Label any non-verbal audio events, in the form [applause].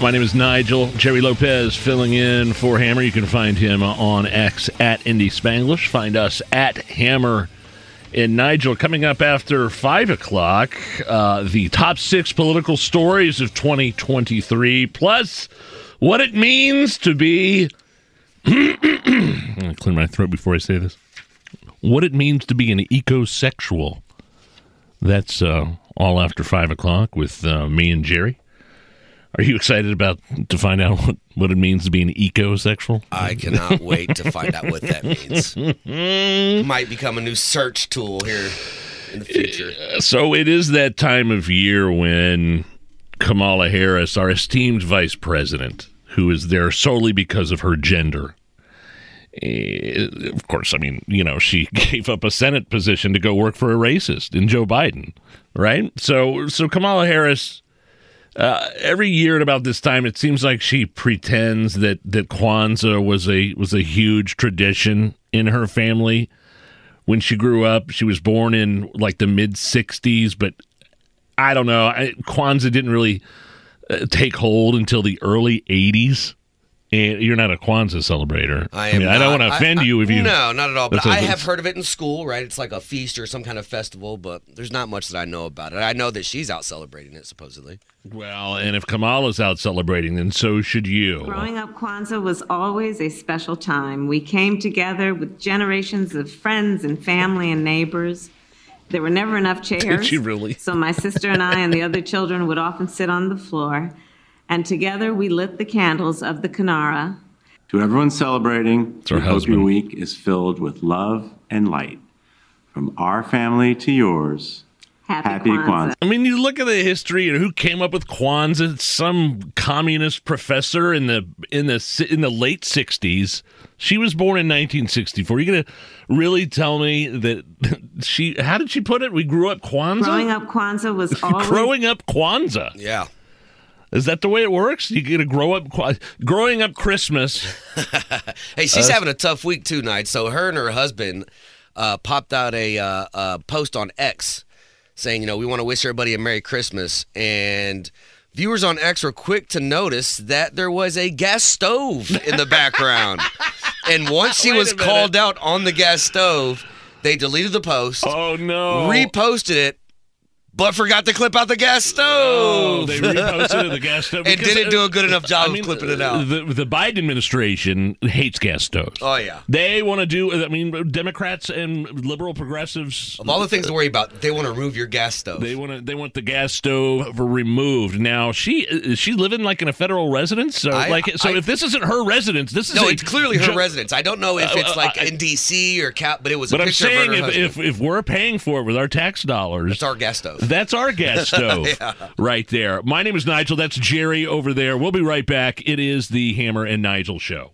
My name is Nigel. Jerry Lopez filling in for Hammer. You can find him on X at Indy Spanglish. Find us at Hammer and Nigel. Coming up after 5 o'clock, uh, the top six political stories of 2023, plus what it means to be. [clears throat] I'm to clear my throat before I say this. What it means to be an ecosexual. That's uh, all after 5 o'clock with uh, me and Jerry. Are you excited about to find out what, what it means to be an ecosexual? I cannot wait to find out what that means. [laughs] Might become a new search tool here in the future. So it is that time of year when Kamala Harris, our esteemed vice president, who is there solely because of her gender. eh, Of course, I mean, you know, she [laughs] gave up a Senate position to go work for a racist in Joe Biden, right? So, so Kamala Harris uh, every year at about this time, it seems like she pretends that that Kwanzaa was a was a huge tradition in her family. When she grew up, she was born in like the mid '60s, but I don't know. I, Kwanzaa didn't really uh, take hold until the early '80s. And you're not a Kwanzaa celebrator. I am. mean, I don't want to offend I- you if you. No, not at all. But I have heard of it in school. Right? It's like a feast or some kind of festival. But there's not much that I know about it. I know that she's out celebrating it supposedly. Well, and if Kamala's out celebrating, then so should you. Growing up, Kwanzaa was always a special time. We came together with generations of friends and family and neighbors. There were never enough chairs. [laughs] Did you really? So my sister and I and the other children would often sit on the floor, and together we lit the candles of the Kinara. To everyone celebrating, her we hope your week is filled with love and light. From our family to yours, Happy, happy Kwanzaa. Kwanzaa. I mean, you look at the history and who came up with Kwanzaa. It's some communist professor in the in the in the late '60s. She was born in 1964. You gonna really tell me that [laughs] she? How did she put it? We grew up Kwanzaa. Growing up, Kwanzaa was [laughs] always Growing up Kwanzaa. Yeah. Is that the way it works? You get to grow up. Growing up Christmas. [laughs] Hey, she's having a tough week too, night. So her and her husband uh, popped out a uh, uh, post on X saying, you know, we want to wish everybody a Merry Christmas. And viewers on X were quick to notice that there was a gas stove in the background. [laughs] and once she Wait was called out on the gas stove, they deleted the post, Oh no! reposted it, but forgot to clip out the gas Oh, stove. they reposted the [laughs] gas stove and didn't do a good enough job I mean, of clipping it out. The, the Biden administration hates gas stoves. oh, yeah. They want to do. I mean, Democrats and liberal progressives. Of all the things to worry about, they want to remove your gas stove. They want to. They want the gas stove removed. Now she is she living like in a federal residence. So I- like so, I- if this isn't her residence, this is No, a it's clearly her jo- residence. I don't know if Uh, it's like I- in D.C. or Cap, but it was a But I'm saying if, if if we're paying for it with our tax dollars, it's our gas stove. That's our gas [laughs] stove right there. My name is Nigel. That's Jerry over there. We'll be right back. It is the Hammer and Nigel show.